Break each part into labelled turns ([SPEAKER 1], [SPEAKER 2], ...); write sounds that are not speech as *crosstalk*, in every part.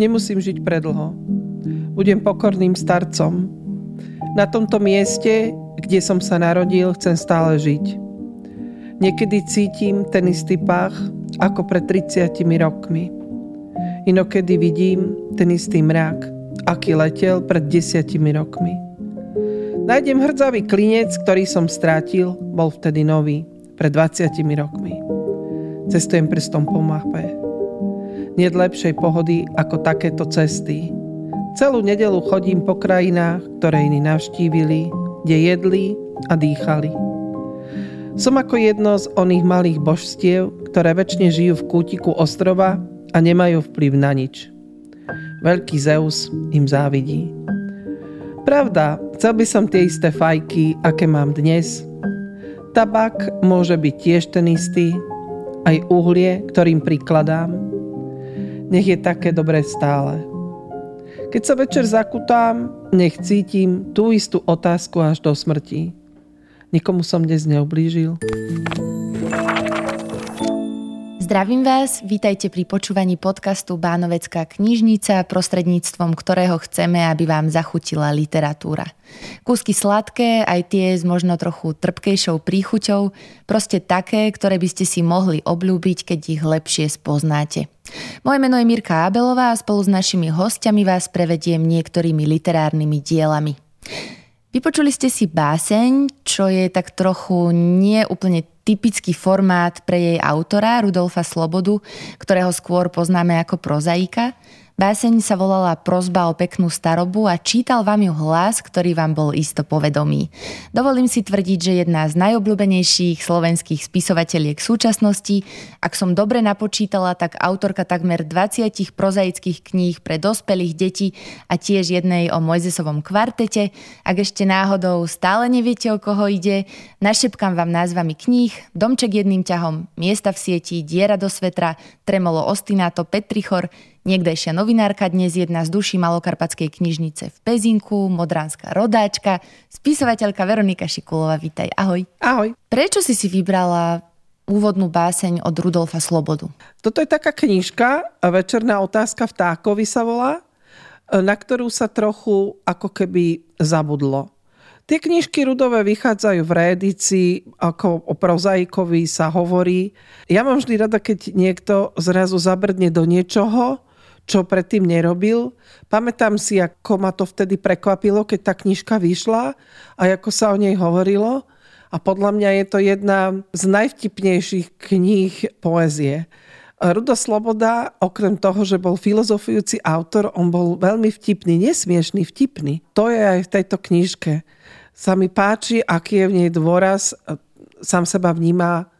[SPEAKER 1] Nemusím žiť predlho. Budem pokorným starcom. Na tomto mieste, kde som sa narodil, chcem stále žiť. Niekedy cítim ten istý pach ako pred 30 rokmi. Inokedy vidím ten istý mrak, aký letel pred desiatimi rokmi. Nájdem hrdzavý klinec, ktorý som strátil, bol vtedy nový, pred 20 rokmi. Cestujem prstom po mape. Nie lepšej pohody ako takéto cesty. Celú nedelu chodím po krajinách, ktoré iní navštívili, kde jedli a dýchali. Som ako jedno z oných malých božstiev, ktoré väčšine žijú v kútiku ostrova a nemajú vplyv na nič. Veľký Zeus im závidí. Pravda, chcel by som tie isté fajky, aké mám dnes. Tabak môže byť tiež ten istý, aj uhlie, ktorým prikladám, nech je také dobré stále. Keď sa večer zakutám, nech cítim tú istú otázku až do smrti. Nikomu som dnes neublížil.
[SPEAKER 2] Zdravím vás, vítajte pri počúvaní podcastu Bánovecká knižnica, prostredníctvom ktorého chceme, aby vám zachutila literatúra. Kúsky sladké, aj tie s možno trochu trpkejšou príchuťou, proste také, ktoré by ste si mohli obľúbiť, keď ich lepšie spoznáte. Moje meno je Mirka Abelová a spolu s našimi hostiami vás prevediem niektorými literárnymi dielami. Vypočuli ste si báseň, čo je tak trochu nie úplne typický formát pre jej autora Rudolfa Slobodu, ktorého skôr poznáme ako prozaika. Báseň sa volala Prozba o peknú starobu a čítal vám ju hlas, ktorý vám bol isto povedomý. Dovolím si tvrdiť, že jedna z najobľúbenejších slovenských spisovateľiek súčasnosti. Ak som dobre napočítala, tak autorka takmer 20 prozaických kníh pre dospelých detí a tiež jednej o Mojzesovom kvartete. Ak ešte náhodou stále neviete, o koho ide, našepkám vám názvami kníh Domček jedným ťahom, Miesta v sieti, Diera do svetra, Tremolo ostinato, Petrichor, Niekdejšia novinárka, dnes jedna z duší Malokarpatskej knižnice v Pezinku, modránska rodáčka, spisovateľka Veronika Šikulová. Vítaj, ahoj.
[SPEAKER 1] Ahoj.
[SPEAKER 2] Prečo si si vybrala úvodnú báseň od Rudolfa Slobodu?
[SPEAKER 1] Toto je taká knižka, Večerná otázka vtákovi sa volá, na ktorú sa trochu ako keby zabudlo. Tie knižky Rudové vychádzajú v reedícii, ako o prozaikovi sa hovorí. Ja mám vždy rada, keď niekto zrazu zabrdne do niečoho, čo predtým nerobil. Pamätám si, ako ma to vtedy prekvapilo, keď tá knižka vyšla a ako sa o nej hovorilo. A podľa mňa je to jedna z najvtipnejších kníh poezie. Rudo Sloboda, okrem toho, že bol filozofujúci autor, on bol veľmi vtipný, nesmiešný, vtipný. To je aj v tejto knižke. Sa mi páči, aký je v nej dôraz, sám seba vníma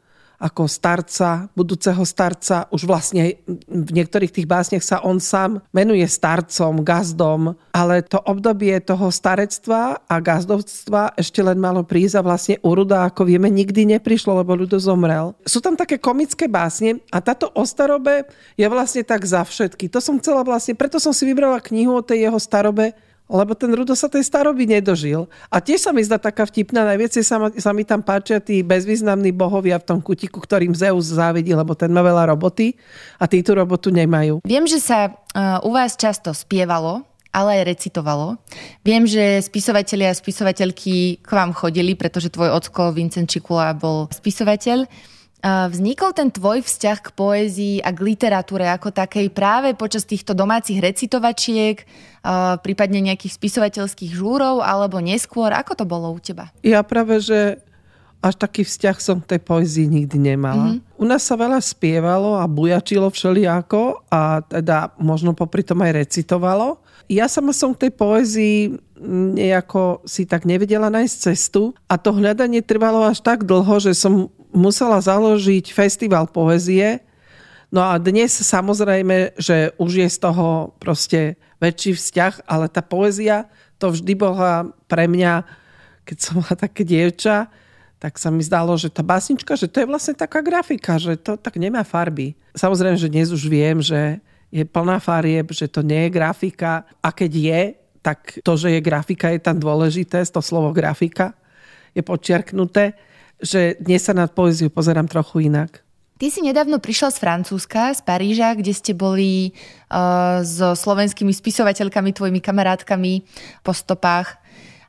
[SPEAKER 1] ako starca, budúceho starca. Už vlastne v niektorých tých básniach sa on sám menuje starcom, gazdom, ale to obdobie toho starectva a gazdovstva ešte len malo prísť a vlastne Uruda, ako vieme, nikdy neprišlo, lebo ľudo zomrel. Sú tam také komické básne a táto o starobe je vlastne tak za všetky. To som chcela vlastne, preto som si vybrala knihu o tej jeho starobe, lebo ten Rudo sa tej staroby nedožil. A tiež sa mi zdá taká vtipná, najviac sa, sa mi tam páčia tí bezvýznamní bohovia v tom kutiku, ktorým Zeus závidí, lebo ten má veľa roboty a tí tú robotu nemajú.
[SPEAKER 2] Viem, že sa uh, u vás často spievalo, ale aj recitovalo. Viem, že spisovatelia a spisovateľky k vám chodili, pretože tvoj ocko Vincent Čikula bol spisovateľ. Vznikol ten tvoj vzťah k poézii a k literatúre ako takej práve počas týchto domácich recitovačiek, prípadne nejakých spisovateľských žúrov, alebo neskôr? Ako to bolo u teba?
[SPEAKER 1] Ja práve, že až taký vzťah som k tej poézii nikdy nemala. Mm-hmm. U nás sa veľa spievalo a bujačilo všelijako a teda možno popri tom aj recitovalo. Ja sama som k tej poézii nejako si tak nevedela nájsť cestu a to hľadanie trvalo až tak dlho, že som musela založiť festival poezie. No a dnes samozrejme, že už je z toho proste väčší vzťah, ale tá poézia to vždy bola pre mňa, keď som bola také dievča, tak sa mi zdalo, že tá básnička, že to je vlastne taká grafika, že to tak nemá farby. Samozrejme, že dnes už viem, že je plná farieb, že to nie je grafika. A keď je, tak to, že je grafika, je tam dôležité, to slovo grafika je podčiarknuté že dnes sa na poéziu pozerám trochu inak.
[SPEAKER 2] Ty si nedávno prišla z Francúzska, z Paríža, kde ste boli uh, so slovenskými spisovateľkami, tvojimi kamarátkami po stopách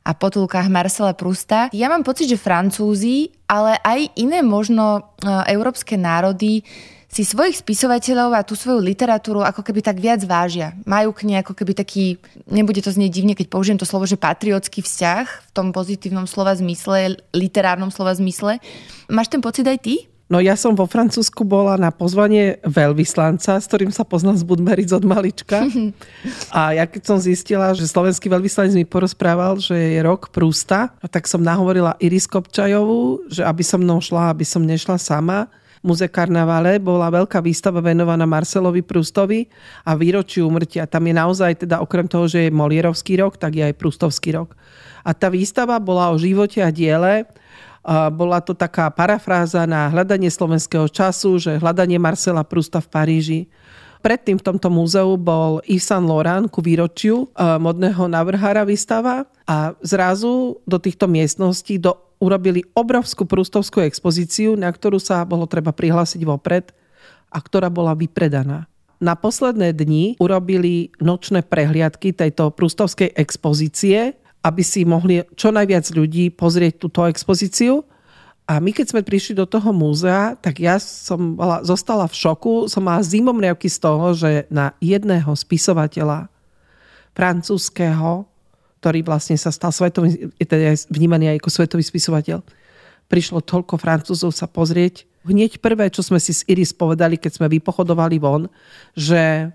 [SPEAKER 2] a potulkách Marcela Prusta. Ja mám pocit, že Francúzi, ale aj iné možno uh, európske národy si svojich spisovateľov a tú svoju literatúru ako keby tak viac vážia. Majú k nej ako keby taký, nebude to znieť divne, keď použijem to slovo, že patriotský vzťah v tom pozitívnom slova zmysle, literárnom slova zmysle. Máš ten pocit aj ty?
[SPEAKER 1] No ja som vo Francúzsku bola na pozvanie veľvyslanca, s ktorým sa poznám z Budmeric od malička. *laughs* A ja keď som zistila, že slovenský veľvyslanec mi porozprával, že je rok Prústa, tak som nahovorila Iris Kopčajovú, že aby som mnou šla, aby som nešla sama. Muze Karnavale bola veľká výstava venovaná Marcelovi Prustovi a výročiu umrtia. Tam je naozaj teda okrem toho, že je Molierovský rok, tak je aj Prustovský rok. A tá výstava bola o živote a diele bola to taká parafráza na hľadanie slovenského času, že hľadanie Marcela Prusta v Paríži. Predtým v tomto múzeu bol Yves Saint Laurent ku výročiu modného navrhára výstava a zrazu do týchto miestností do urobili obrovskú prústovskú expozíciu, na ktorú sa bolo treba prihlásiť vopred a ktorá bola vypredaná. Na posledné dni urobili nočné prehliadky tejto prústovskej expozície, aby si mohli čo najviac ľudí pozrieť túto expozíciu. A my keď sme prišli do toho múzea, tak ja som bola, zostala v šoku, som mala zimomriavky z toho, že na jedného spisovateľa francúzského ktorý vlastne sa stal svetový, teda vnímaný aj ako svetový spisovateľ. Prišlo toľko Francúzov sa pozrieť. Hneď prvé, čo sme si s Iris povedali, keď sme vypochodovali von, že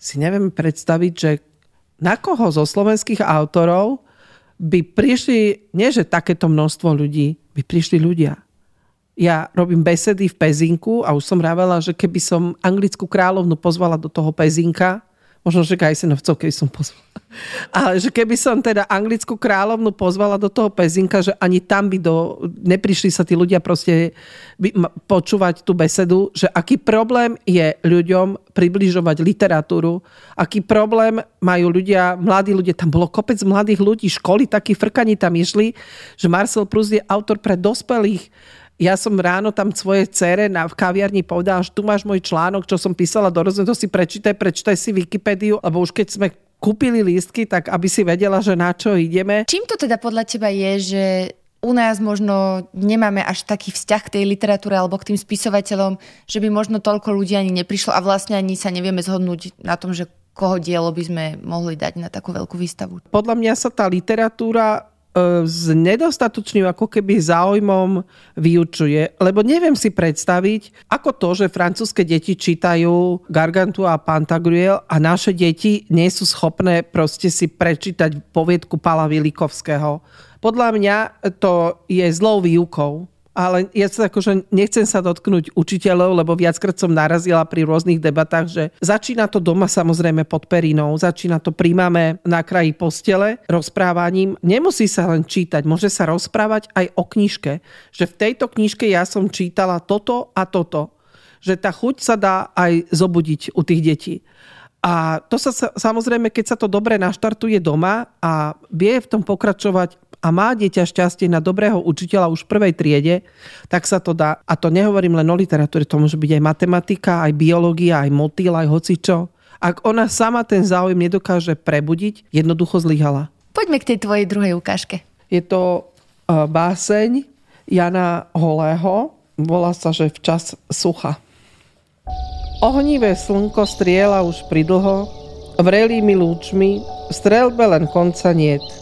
[SPEAKER 1] si neviem predstaviť, že na koho zo slovenských autorov by prišli, nie že takéto množstvo ľudí, by prišli ľudia. Ja robím besedy v Pezinku a už som rávela, že keby som anglickú kráľovnu pozvala do toho Pezinka, Možno, že Gajsenovcov, keby som pozvala. *laughs* Ale že keby som teda anglickú kráľovnu pozvala do toho pezinka, že ani tam by do, neprišli sa tí ľudia proste počúvať tú besedu, že aký problém je ľuďom približovať literatúru, aký problém majú ľudia, mladí ľudia, tam bolo kopec mladých ľudí, školy takí frkani tam išli, že Marcel Proust je autor pre dospelých, ja som ráno tam svoje cere na, v kaviarni povedala, že tu máš môj článok, čo som písala do to si prečítaj, prečítaj si Wikipédiu, lebo už keď sme kúpili lístky, tak aby si vedela, že na čo ideme.
[SPEAKER 2] Čím to teda podľa teba je, že u nás možno nemáme až taký vzťah k tej literatúre alebo k tým spisovateľom, že by možno toľko ľudí ani neprišlo a vlastne ani sa nevieme zhodnúť na tom, že koho dielo by sme mohli dať na takú veľkú výstavu.
[SPEAKER 1] Podľa mňa sa tá literatúra s nedostatočným ako keby záujmom vyučuje. Lebo neviem si predstaviť, ako to, že francúzske deti čítajú Gargantua a Pantagruel a naše deti nie sú schopné proste si prečítať poviedku Pala Vilikovského. Podľa mňa to je zlou výukou ale ja sa akože nechcem sa dotknúť učiteľov, lebo viackrát som narazila pri rôznych debatách, že začína to doma samozrejme pod perinou, začína to príjmame na kraji postele rozprávaním. Nemusí sa len čítať, môže sa rozprávať aj o knižke. Že v tejto knižke ja som čítala toto a toto. Že tá chuť sa dá aj zobudiť u tých detí. A to sa samozrejme, keď sa to dobre naštartuje doma a vie v tom pokračovať a má dieťa šťastie na dobrého učiteľa už v prvej triede, tak sa to dá. A to nehovorím len o literatúre, to môže byť aj matematika, aj biológia, aj motýl, aj hocičo. Ak ona sama ten záujem nedokáže prebudiť, jednoducho zlyhala.
[SPEAKER 2] Poďme k tej tvojej druhej ukážke.
[SPEAKER 1] Je to e, báseň Jana Holého. Volá sa, že včas sucha. Ohnivé slnko striela už pridlho, vrelými lúčmi, strelbe len konca niet –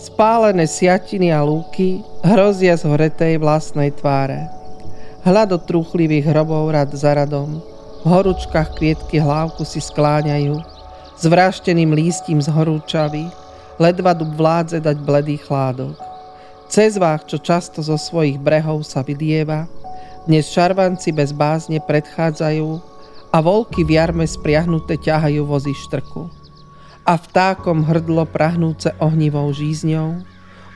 [SPEAKER 1] Spálené siatiny a lúky hrozia z horetej vlastnej tváre. Hľad od trúchlivých hrobov rad za radom, v horúčkach kvietky hlávku si skláňajú, s vrašteným lístím z horúčavy, ledva dub vládze dať bledý chládok. Cez vách, čo často zo svojich brehov sa vylieva, dnes šarvanci bez bázne predchádzajú a volky v jarme spriahnuté ťahajú vozy štrku. A vtákom hrdlo prahnúce ohnivou žízňou,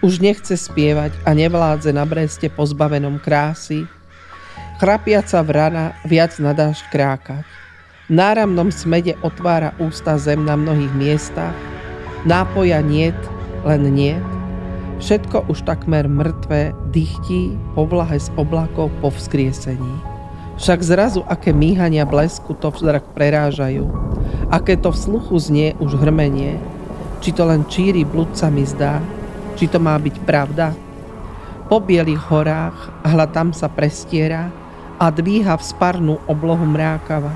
[SPEAKER 1] už nechce spievať a nevládze na breste pozbavenom krásy, chrapiaca vrana viac nadáš krákať. V náramnom smede otvára ústa zem na mnohých miestach, nápoja niet, len niet, všetko už takmer mŕtve dychtí po vlahe z oblakov po vzkriesení. Však zrazu aké míhania blesku to zrak prerážajú. Aké to v sluchu znie už hrmenie. Či to len číri blud sa mi zdá. Či to má byť pravda? Po bielých horách hla tam sa prestiera a dvíha v sparnú oblohu mrákava.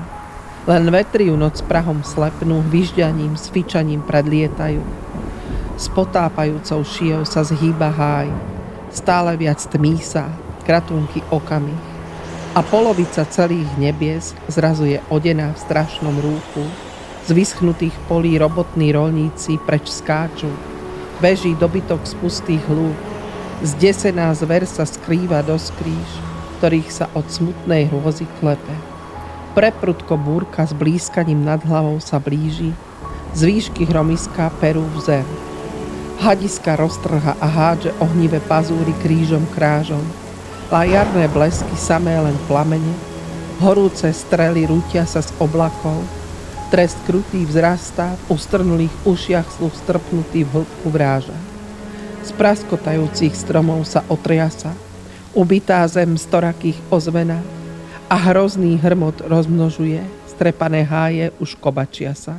[SPEAKER 1] Len vetri ju noc prahom slepnú, vyžďaním, svičaním predlietajú. S potápajúcou šijou sa zhýba háj, stále viac tmí sa, kratunky okamih a polovica celých nebies zrazu je odená v strašnom rúchu. Z vyschnutých polí robotní rolníci preč skáču. Beží dobytok z pustých hlúb. Zdesená zver sa skrýva do skrýž, ktorých sa od smutnej hrôzy klepe. Preprudko búrka s blízkaním nad hlavou sa blíži, z výšky hromiska perú v zem. Hadiska roztrha a hádže ohnivé pazúry krížom krážom, Lajarné blesky samé len plamene, horúce strely rútia sa z oblakov, trest krutý vzrastá, v ustrnulých ušiach sluch strpnutý v hĺbku vráža. Z praskotajúcich stromov sa otriasa, ubitá zem storakých ozvená a hrozný hrmot rozmnožuje, strepané háje už kobačia sa.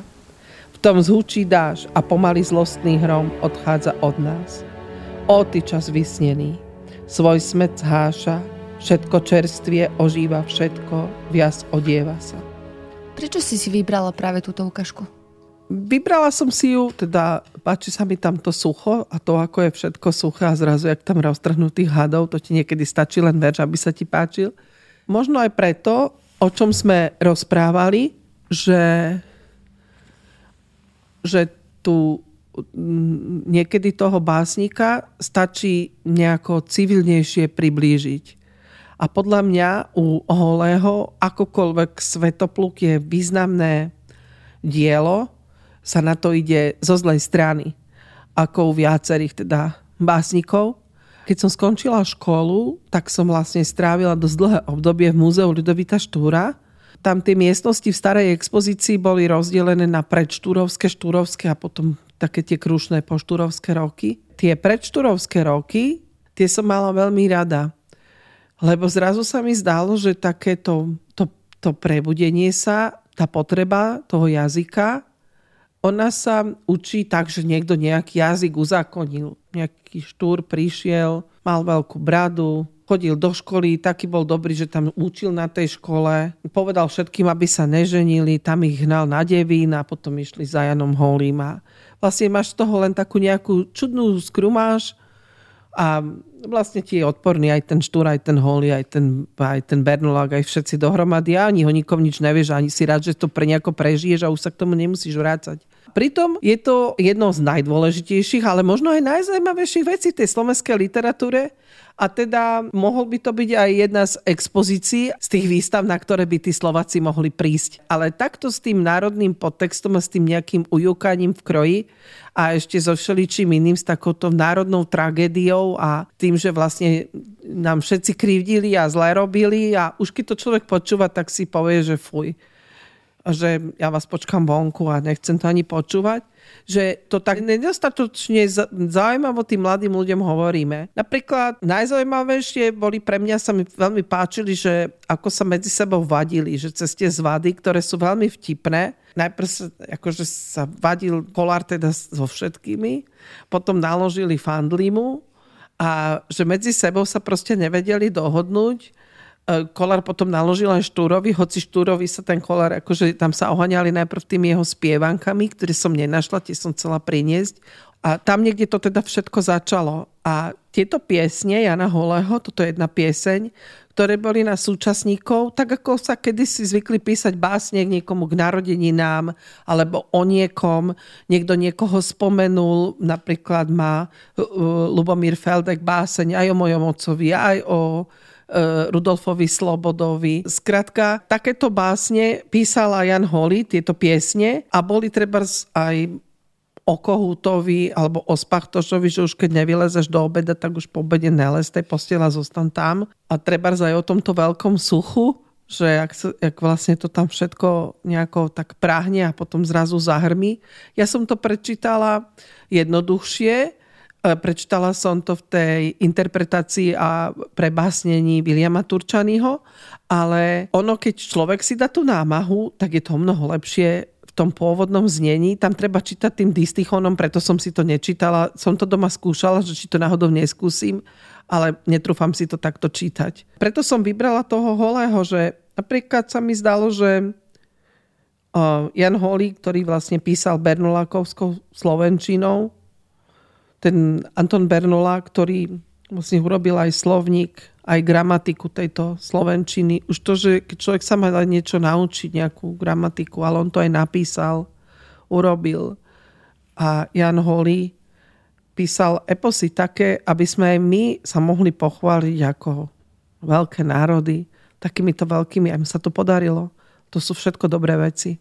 [SPEAKER 1] V tom zhučí dáž a pomaly zlostný hrom odchádza od nás. O ty čas vysnený, svoj smet zháša, všetko čerstvie ožíva všetko, viac odieva sa.
[SPEAKER 2] Prečo si si vybrala práve túto ukážku?
[SPEAKER 1] Vybrala som si ju, teda páči sa mi tam to sucho a to, ako je všetko suché a zrazu, jak tam roztrhnutých hadov, to ti niekedy stačí len verš, aby sa ti páčil. Možno aj preto, o čom sme rozprávali, že, že tú niekedy toho básnika stačí nejako civilnejšie priblížiť. A podľa mňa u Holého akokoľvek Svetopluk je významné dielo, sa na to ide zo zlej strany, ako u viacerých teda básnikov. Keď som skončila školu, tak som vlastne strávila dosť dlhé obdobie v Múzeu Ľudovita Štúra. Tam tie miestnosti v starej expozícii boli rozdelené na predštúrovské, štúrovské a potom také tie krušné poštúrovské roky. Tie predštúrovské roky, tie som mala veľmi rada. Lebo zrazu sa mi zdalo, že takéto to, to prebudenie sa, tá potreba toho jazyka, ona sa učí tak, že niekto nejaký jazyk uzakonil. Nejaký štúr prišiel, mal veľkú bradu, chodil do školy, taký bol dobrý, že tam učil na tej škole. Povedal všetkým, aby sa neženili, tam ich hnal na devín a potom išli za Janom Holím a vlastne máš z toho len takú nejakú čudnú skrumáž a vlastne ti je odporný aj ten štúr, aj ten Holly, aj ten, aj ten Bernolák, aj všetci dohromady a ani ho nikom nič nevieš, ani si rád, že to pre nejako prežiješ a už sa k tomu nemusíš vrácať. Pritom je to jedno z najdôležitejších, ale možno aj najzajímavejších vecí tej slovenskej literatúre, a teda mohol by to byť aj jedna z expozícií z tých výstav, na ktoré by tí Slováci mohli prísť. Ale takto s tým národným podtextom a s tým nejakým ujúkaním v kroji a ešte so všeličím iným, s takouto národnou tragédiou a tým, že vlastne nám všetci krivdili a zle robili a už keď to človek počúva, tak si povie, že fuj že ja vás počkám vonku a nechcem to ani počúvať, že to tak nedostatočne zaujímavo tým mladým ľuďom hovoríme. Napríklad najzaujímavejšie boli pre mňa sa mi veľmi páčili, že ako sa medzi sebou vadili, že cez tie zvady, ktoré sú veľmi vtipné, najprv sa, akože sa vadil kolár teda so všetkými, potom naložili fandlimu a že medzi sebou sa proste nevedeli dohodnúť, kolár potom naložil aj Štúrovi, hoci Štúrovi sa ten kolár, akože tam sa ohaňali najprv tými jeho spievankami, ktoré som nenašla, tie som chcela priniesť. A tam niekde to teda všetko začalo. A tieto piesne Jana Holého, toto je jedna pieseň, ktoré boli na súčasníkov, tak ako sa kedysi zvykli písať básne k niekomu k narodeninám alebo o niekom. Niekto niekoho spomenul, napríklad má uh, Lubomír Feldek báseň aj o mojom ocovi, aj o Rudolfovi Slobodovi. Skrátka, takéto básne písala Jan Holi, tieto piesne a boli treba aj o Kohútovi alebo o Spachtošovi, že už keď nevylezeš do obeda, tak už po obede nelez tej postela, zostan tam. A treba aj o tomto veľkom suchu, že jak, jak vlastne to tam všetko nejako tak práhne a potom zrazu zahrmi. Ja som to prečítala jednoduchšie, Prečítala som to v tej interpretácii a prebásnení Williama Turčanyho, ale ono, keď človek si dá tú námahu, tak je to mnoho lepšie v tom pôvodnom znení. Tam treba čítať tým distichonom, preto som si to nečítala. Som to doma skúšala, že či to náhodou neskúsim, ale netrúfam si to takto čítať. Preto som vybrala toho holého, že napríklad sa mi zdalo, že Jan Holý, ktorý vlastne písal Bernolákovskou slovenčinou, ten Anton Bernola, ktorý vlastne urobil aj slovník, aj gramatiku tejto slovenčiny. Už to, že keď človek sa má niečo naučiť, nejakú gramatiku, ale on to aj napísal, urobil. A Jan Holý písal eposy také, aby sme aj my sa mohli pochváliť ako veľké národy, takýmito veľkými, aj sa to podarilo. To sú všetko dobré veci.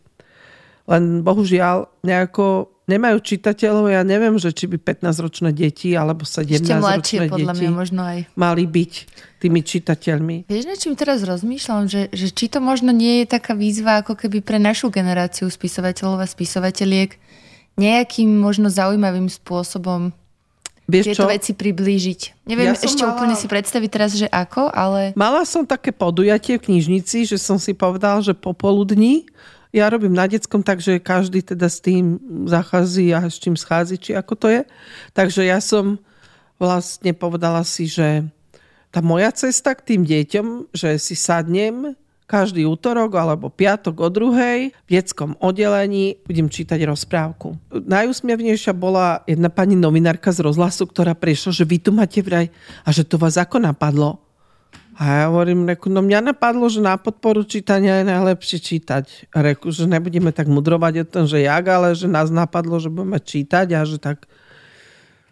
[SPEAKER 1] Len bohužiaľ nejako nemajú čitateľov. Ja neviem, že či by 15-ročné deti alebo 17-ročné deti
[SPEAKER 2] mňa možno aj.
[SPEAKER 1] mali byť tými čitateľmi.
[SPEAKER 2] Vieš, na čím teraz rozmýšľam? Že, že či to možno nie je taká výzva ako keby pre našu generáciu spisovateľov a spisovateľiek nejakým možno zaujímavým spôsobom Vieš tieto čo? veci priblížiť. Neviem ja ešte mala... úplne si predstaviť teraz, že ako, ale...
[SPEAKER 1] Mala som také podujatie v knižnici, že som si povedal, že popoludní ja robím na detskom, takže každý teda s tým zachází a s čím schází, či ako to je. Takže ja som vlastne povedala si, že tá moja cesta k tým deťom, že si sadnem každý útorok alebo piatok o druhej v detskom oddelení budem čítať rozprávku. Najúsmievnejšia bola jedna pani novinárka z rozhlasu, ktorá prišla, že vy tu máte vraj a že to vás ako napadlo. A ja hovorím, reku, no mňa napadlo, že na podporu čítania je najlepšie čítať. Reku, že nebudeme tak mudrovať o tom, že jak, ale že nás napadlo, že budeme čítať a že tak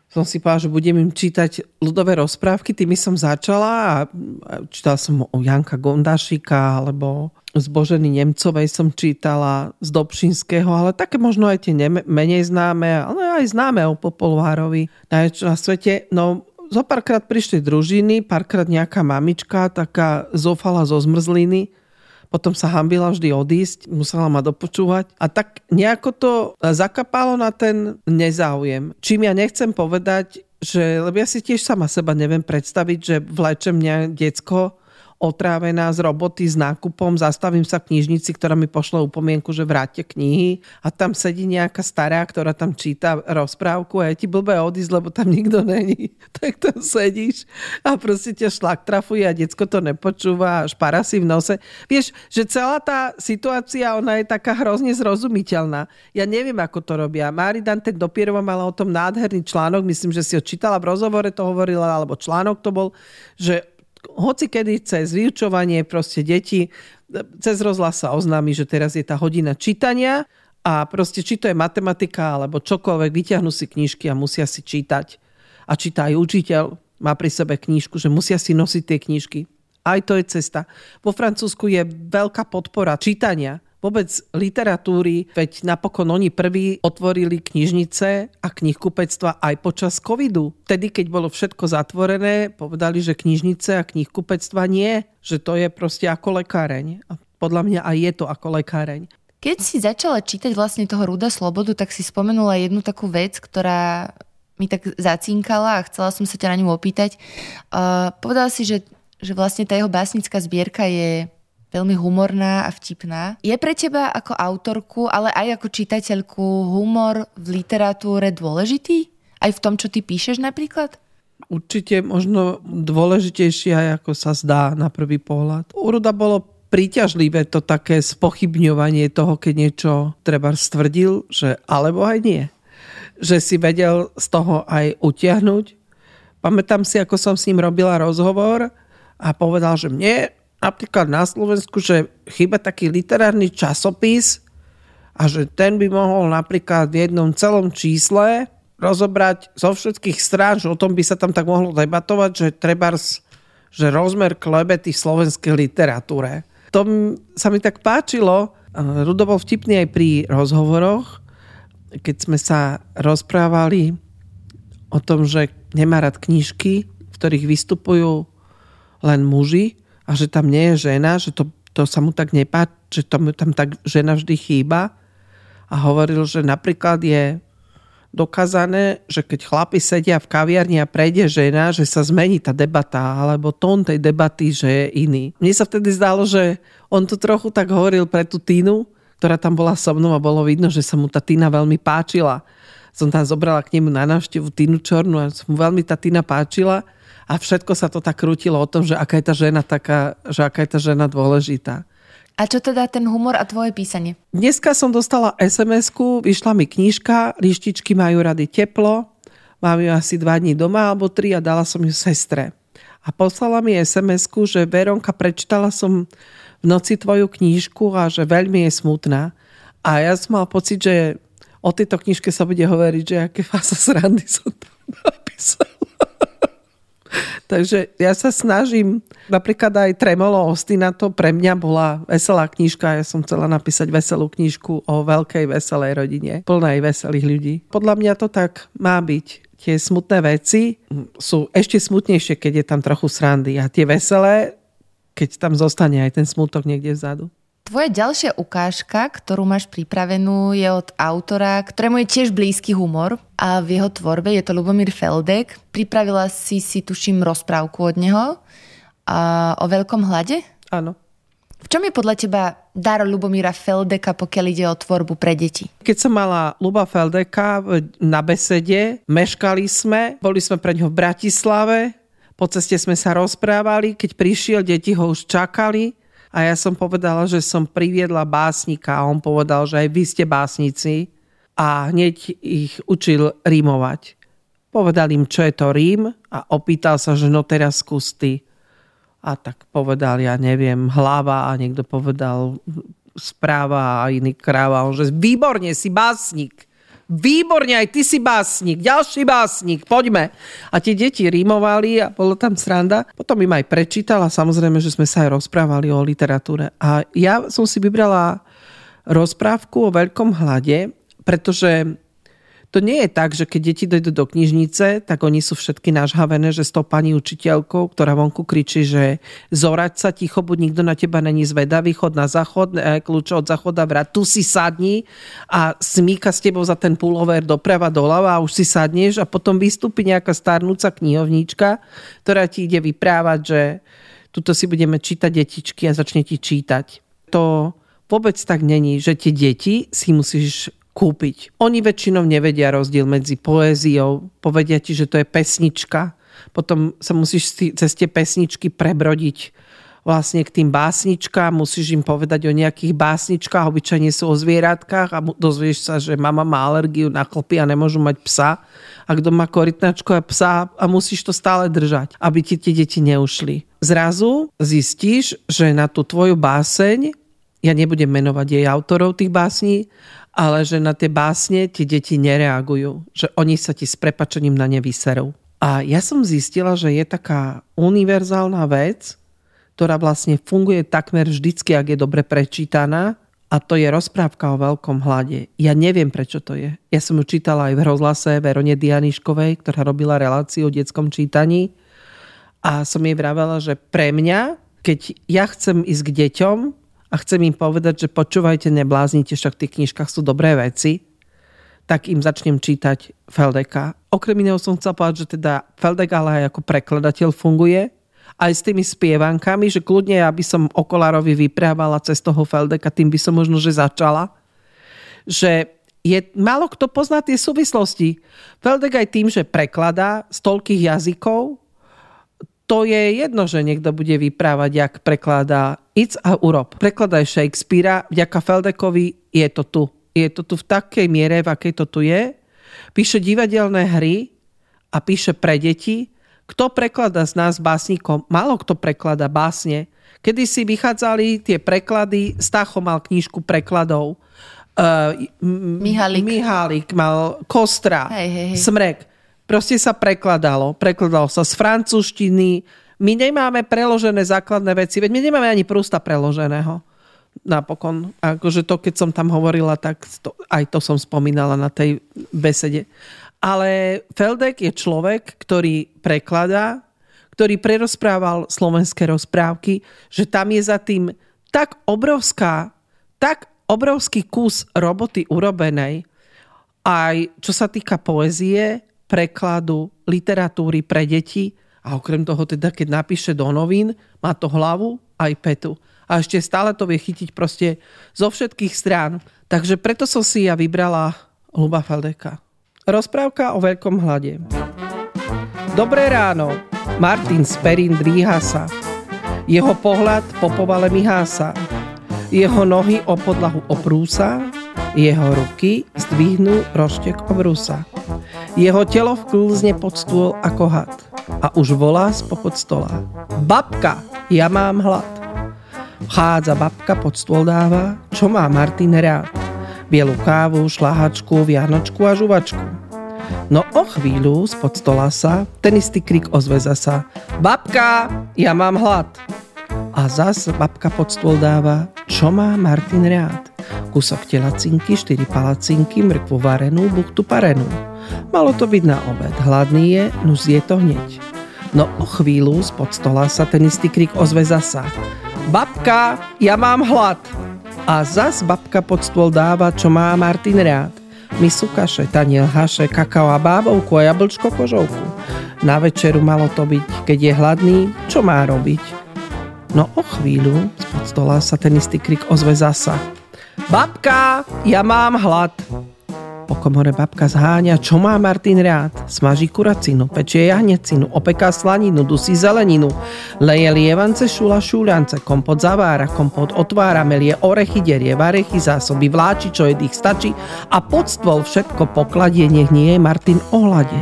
[SPEAKER 1] som si povedala, že budem im čítať ľudové rozprávky, tými som začala a čítala som o Janka Gondašika alebo z Boženy Nemcovej som čítala, z Dobšinského, ale také možno aj tie menej známe, ale aj známe o Popolvárovi na, na svete. No zo párkrát prišli družiny, párkrát nejaká mamička, taká zofala zo zmrzliny, potom sa hambila vždy odísť, musela ma dopočúvať. A tak nejako to zakapalo na ten nezáujem. Čím ja nechcem povedať, že, lebo ja si tiež sama seba neviem predstaviť, že vlečem mňa decko otrávená z roboty s nákupom, zastavím sa v knižnici, ktorá mi pošla upomienku, že vráte knihy a tam sedí nejaká stará, ktorá tam číta rozprávku a je ti blbé odísť, lebo tam nikto není. *laughs* Tak tam sedíš a proste ťa šlak trafuje a decko to nepočúva a špara si v nose. Vieš, že celá tá situácia, ona je taká hrozne zrozumiteľná. Ja neviem, ako to robia. Mári Dante dopierova mala o tom nádherný článok, myslím, že si ho čítala v rozhovore, to hovorila, alebo článok to bol, že hoci kedy cez vyučovanie proste deti, cez rozhlas sa oznámi, že teraz je tá hodina čítania a proste či to je matematika alebo čokoľvek, vyťahnú si knižky a musia si čítať. A číta aj učiteľ, má pri sebe knižku, že musia si nosiť tie knižky. Aj to je cesta. Vo Francúzsku je veľká podpora čítania vôbec literatúry, veď napokon oni prví otvorili knižnice a knihkupectva aj počas covidu. Vtedy, keď bolo všetko zatvorené, povedali, že knižnice a knihkupectva nie, že to je proste ako lekáreň. A podľa mňa aj je to ako lekáreň.
[SPEAKER 2] Keď si začala čítať vlastne toho Ruda Slobodu, tak si spomenula jednu takú vec, ktorá mi tak zacinkala a chcela som sa ťa na ňu opýtať. Uh, povedala si, že, že vlastne tá jeho básnická zbierka je veľmi humorná a vtipná. Je pre teba ako autorku, ale aj ako čitateľku humor v literatúre dôležitý? Aj v tom, čo ty píšeš napríklad?
[SPEAKER 1] Určite možno dôležitejšie ako sa zdá na prvý pohľad. Uroda bolo príťažlivé to také spochybňovanie toho, keď niečo treba stvrdil, že alebo aj nie. Že si vedel z toho aj utiahnuť. Pamätám si, ako som s ním robila rozhovor a povedal, že mne napríklad na Slovensku, že chyba taký literárny časopis a že ten by mohol napríklad v jednom celom čísle rozobrať zo všetkých strán, že o tom by sa tam tak mohlo debatovať, že trebárs, že rozmer klebety v slovenskej literatúre. To sa mi tak páčilo. Rudo bol vtipný aj pri rozhovoroch, keď sme sa rozprávali o tom, že nemá rád knižky, v ktorých vystupujú len muži a že tam nie je žena, že to, to sa mu tak nepáči, že to mu tam tak žena vždy chýba. A hovoril, že napríklad je dokázané, že keď chlapi sedia v kaviarni a prejde žena, že sa zmení tá debata, alebo tón tej debaty, že je iný. Mne sa vtedy zdalo, že on to trochu tak hovoril pre tú Tínu, ktorá tam bola so mnou a bolo vidno, že sa mu tá Tina veľmi páčila. Som tam zobrala k nemu na návštevu Tinu Čornu a mu veľmi tá Tina páčila a všetko sa to tak krútilo o tom, že aká je tá žena taká, že aká je tá žena dôležitá.
[SPEAKER 2] A čo teda ten humor a tvoje písanie?
[SPEAKER 1] Dneska som dostala SMS-ku, vyšla mi knižka, lištičky majú rady teplo, mám ju asi dva dní doma alebo tri a dala som ju sestre. A poslala mi SMS-ku, že Veronka, prečítala som v noci tvoju knižku a že veľmi je smutná. A ja som mal pocit, že o tejto knižke sa bude hovoriť, že aké fasa srandy som tam *laughs* napísala. Takže ja sa snažím, napríklad aj Tremolo Ostina to pre mňa bola veselá knižka. Ja som chcela napísať veselú knižku o veľkej veselej rodine, plnej veselých ľudí. Podľa mňa to tak má byť. Tie smutné veci sú ešte smutnejšie, keď je tam trochu srandy. A tie veselé, keď tam zostane aj ten smutok niekde vzadu.
[SPEAKER 2] Tvoja ďalšia ukážka, ktorú máš pripravenú, je od autora, ktorému je tiež blízky humor a v jeho tvorbe je to Lubomír Feldek. Pripravila si si, tuším, rozprávku od neho a o veľkom hlade?
[SPEAKER 1] Áno.
[SPEAKER 2] V čom je podľa teba dar Lubomíra Feldeka, pokiaľ ide o tvorbu pre deti?
[SPEAKER 1] Keď som mala Luba Feldeka na besede, meškali sme, boli sme pre ňo v Bratislave, po ceste sme sa rozprávali, keď prišiel, deti ho už čakali, a ja som povedala, že som priviedla básnika a on povedal, že aj vy ste básnici a hneď ich učil rímovať. Povedal im, čo je to rím a opýtal sa, že no teraz skús ty. A tak povedal, ja neviem, hlava a niekto povedal správa a iný kráva. On že výborne, si básnik. Výborne, aj ty si básnik, ďalší básnik, poďme. A tie deti rímovali a bolo tam sranda. Potom im aj prečítala, samozrejme, že sme sa aj rozprávali o literatúre. A ja som si vybrala rozprávku o veľkom hlade, pretože to nie je tak, že keď deti dojdú do knižnice, tak oni sú všetky nažhavené, že s tou pani učiteľkou, ktorá vonku kričí, že zorať sa ticho, buď nikto na teba není zvedavý, chod na záchod, e, kľúč od záchoda vrát, tu si sadni a smíka s tebou za ten pullover doprava doľava a už si sadneš a potom vystúpi nejaká starnúca knihovníčka, ktorá ti ide vyprávať, že tuto si budeme čítať detičky a začne ti čítať. To vôbec tak není, že tie deti si musíš kúpiť. Oni väčšinou nevedia rozdiel medzi poéziou, povedia ti, že to je pesnička, potom sa musíš cez tie pesničky prebrodiť vlastne k tým básničkám, musíš im povedať o nejakých básničkách, obyčajne sú o zvieratkách a dozvieš sa, že mama má alergiu na chlpy a nemôžu mať psa a kto má korytnačko a psa a musíš to stále držať, aby ti tie deti neušli. Zrazu zistíš, že na tú tvoju báseň ja nebudem menovať jej autorov tých básní, ale že na tie básne tie deti nereagujú, že oni sa ti s prepačením na ne vyserú. A ja som zistila, že je taká univerzálna vec, ktorá vlastne funguje takmer vždycky, ak je dobre prečítaná, a to je rozprávka o veľkom hlade. Ja neviem, prečo to je. Ja som ju čítala aj v rozhlase Verone Dianiškovej, ktorá robila reláciu o detskom čítaní. A som jej vravela, že pre mňa, keď ja chcem ísť k deťom a chcem im povedať, že počúvajte, nebláznite, však v tých knižkách sú dobré veci, tak im začnem čítať Feldeka. Okrem iného som chcel povedať, že teda Feldek ale aj ako prekladateľ funguje, aj s tými spievankami, že kľudne ja by som Okolarovi vyprávala cez toho Feldeka, tým by som možno, že začala. Že je, málo kto pozná tie súvislosti. Feldek aj tým, že prekladá z toľkých jazykov, to je jedno, že niekto bude vyprávať, jak prekladá It's a urob. Prekladaj Shakespearea, vďaka Feldekovi je to tu. Je to tu v takej miere, v akej to tu je. Píše divadelné hry a píše pre deti. Kto prekladá z nás básnikom? Málo kto prekladá básne. Kedy si vychádzali tie preklady, Stacho mal knížku prekladov, uh,
[SPEAKER 2] Mihálik.
[SPEAKER 1] Mihálik mal Kostra,
[SPEAKER 2] hej, hej, hej.
[SPEAKER 1] Smrek proste sa prekladalo. Prekladalo sa z francúzštiny. My nemáme preložené základné veci, veď my nemáme ani prústa preloženého napokon. Akože to, keď som tam hovorila, tak to, aj to som spomínala na tej besede. Ale Feldek je človek, ktorý prekladá, ktorý prerozprával slovenské rozprávky, že tam je za tým tak obrovská, tak obrovský kus roboty urobenej, aj čo sa týka poezie, prekladu, literatúry pre deti a okrem toho teda, keď napíše do novín, má to hlavu aj petu. A ešte stále to vie chytiť proste zo všetkých strán. Takže preto som si ja vybrala Luba Faldeka. Rozprávka o veľkom hlade. Dobré ráno. Martin z Perín dvíha sa. Jeho pohľad po povale myhá sa. Jeho nohy o podlahu oprúsa, jeho ruky zdvihnú roštek obrúsa. Jeho telo vklzne pod stôl ako had a už volá spopod stola. Babka, ja mám hlad. Vchádza babka, pod stôl dáva, čo má Martin rád. Bielu kávu, šláhačku, vianočku a žuvačku. No o chvíľu spod stola sa ten istý krik ozve zasa. Babka, ja mám hlad. A zas babka pod stôl dáva, čo má Martin rád kúsok telacinky, 4 palacinky, mrkvu varenú, buchtu parenú. Malo to byť na obed. Hladný je, no zje to hneď. No o chvíľu spod stola sa ten istý krik ozve zasa. Babka, ja mám hlad. A zas babka pod stôl dáva, čo má Martin rád. Misu kaše, taniel haše, kakao a bábovku a jablčko kožovku. Na večeru malo to byť, keď je hladný, čo má robiť? No o chvíľu spod stola sa ten istý krik ozve zasa. Babka, ja mám hlad. Po komore babka zháňa, čo má Martin rád. Smaží kuracinu, pečie jahnecinu, opeká slaninu, dusí zeleninu. Leje lievance, šula šúľance, kompot zavára, kompot otvára, melie orechy, derie varechy, zásoby vláči, čo jedých stačí a pod stôl všetko pokladie, nech nie je Martin ohlade.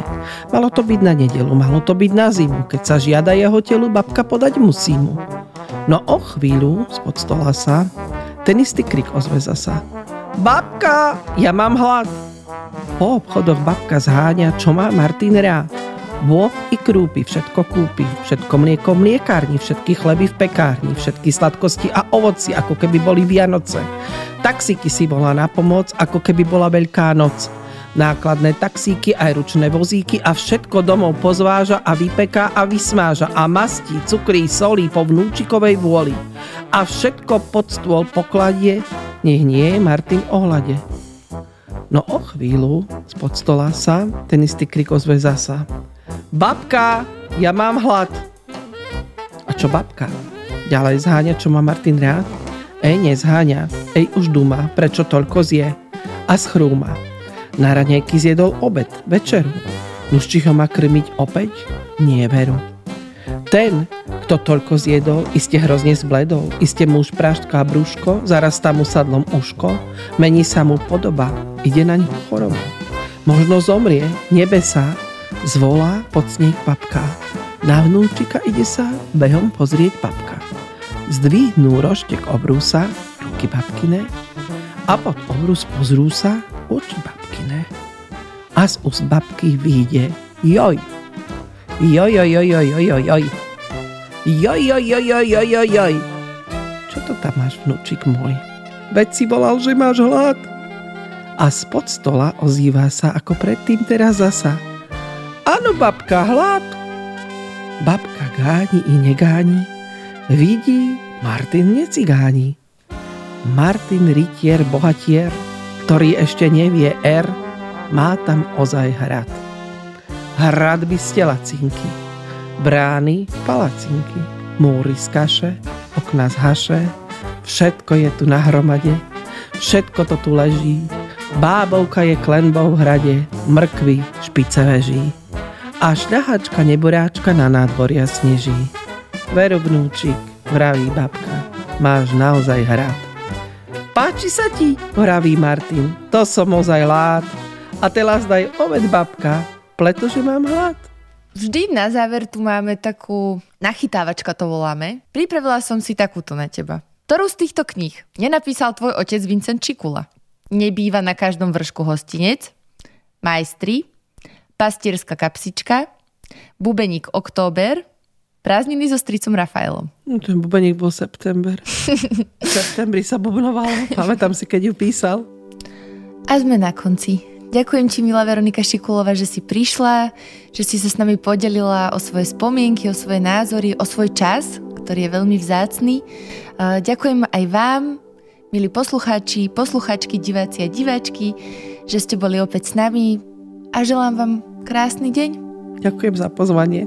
[SPEAKER 1] Malo to byť na nedelu, malo to byť na zimu, keď sa žiada jeho telu, babka podať musí mu. No o chvíľu spod stola sa ten istý krik ozve zasa. Babka, ja mám hlad. Po obchodoch babka zháňa, čo má Martin rád. Vôb i krúpy, všetko kúpi, všetko mlieko v mliekárni, všetky chleby v pekárni, všetky sladkosti a ovoci, ako keby boli Vianoce. Taxíky si volá na pomoc, ako keby bola Veľká noc nákladné taxíky aj ručné vozíky a všetko domov pozváža a vypeká a vysmáža a mastí, cukrí, solí po vnúčikovej vôli. A všetko pod stôl pokladie, nech nie je Martin ohlade. No o chvíľu spod stola sa ten istý krik ozve zasa. Babka, ja mám hlad. A čo babka? Ďalej zháňa, čo má Martin rád? Ej, nezháňa. Ej, už duma, prečo toľko zje. A schrúma. Na raňajky zjedol obed, večeru. Nuž či ho má krmiť opäť? Nie veru. Ten, kto toľko zjedol, iste hrozne zbledol, iste muž a brúško, zarastá mu sadlom uško, mení sa mu podoba, ide na ňu choroba. Možno zomrie, nebesa, zvolá pod sneh papka. Na vnúčika ide sa behom pozrieť papka. Zdvihnú roštek obrúsa, ruky babkine, a pod obrus pozrú sa oči babkine a z úst babky vyjde joj. Joj, joj, joj, joj, joj, joj, joj. Joj, joj, joj, joj, joj, joj, joj. Čo to tam máš, vnúčik môj? Veď si volal, že máš hlad. A spod stola ozýva sa ako predtým teraz zasa. Áno, babka, hlad. Babka gáni i negáni. Vidí, Martin necigáni. Martin rytier, bohatier, ktorý ešte nevie R, má tam ozaj hrad. Hradby z telacinky, brány, palacinky, múry z kaše, okna z haše, všetko je tu na hromade, všetko to tu leží, bábovka je klenbou v hrade, mrkvy, špice veží. A šľahačka neboráčka na nádvoria sneží. Veru vnúčik, vraví babka, máš naozaj hrad. Páči sa ti, vraví Martin, to som ozaj lád, a teraz daj oved babka, pretože mám hlad.
[SPEAKER 2] Vždy na záver tu máme takú nachytávačka to voláme. Pripravila som si takúto na teba. Ktorú z týchto kníh nenapísal tvoj otec Vincent Čikula? Nebýva na každom vršku hostinec, Majstri, Pastierská kapsička, Bubeník Október, Prázdniny so stricom Rafaelom.
[SPEAKER 1] No, ten bubeník bol september. *laughs* v septembri sa bubnovalo. Pamätám si, keď ju písal.
[SPEAKER 2] A sme na konci. Ďakujem ti, milá Veronika Šikulova, že si prišla, že si sa s nami podelila o svoje spomienky, o svoje názory, o svoj čas, ktorý je veľmi vzácný. Ďakujem aj vám, milí poslucháči, poslucháčky, diváci a diváčky, že ste boli opäť s nami a želám vám krásny deň.
[SPEAKER 1] Ďakujem za pozvanie.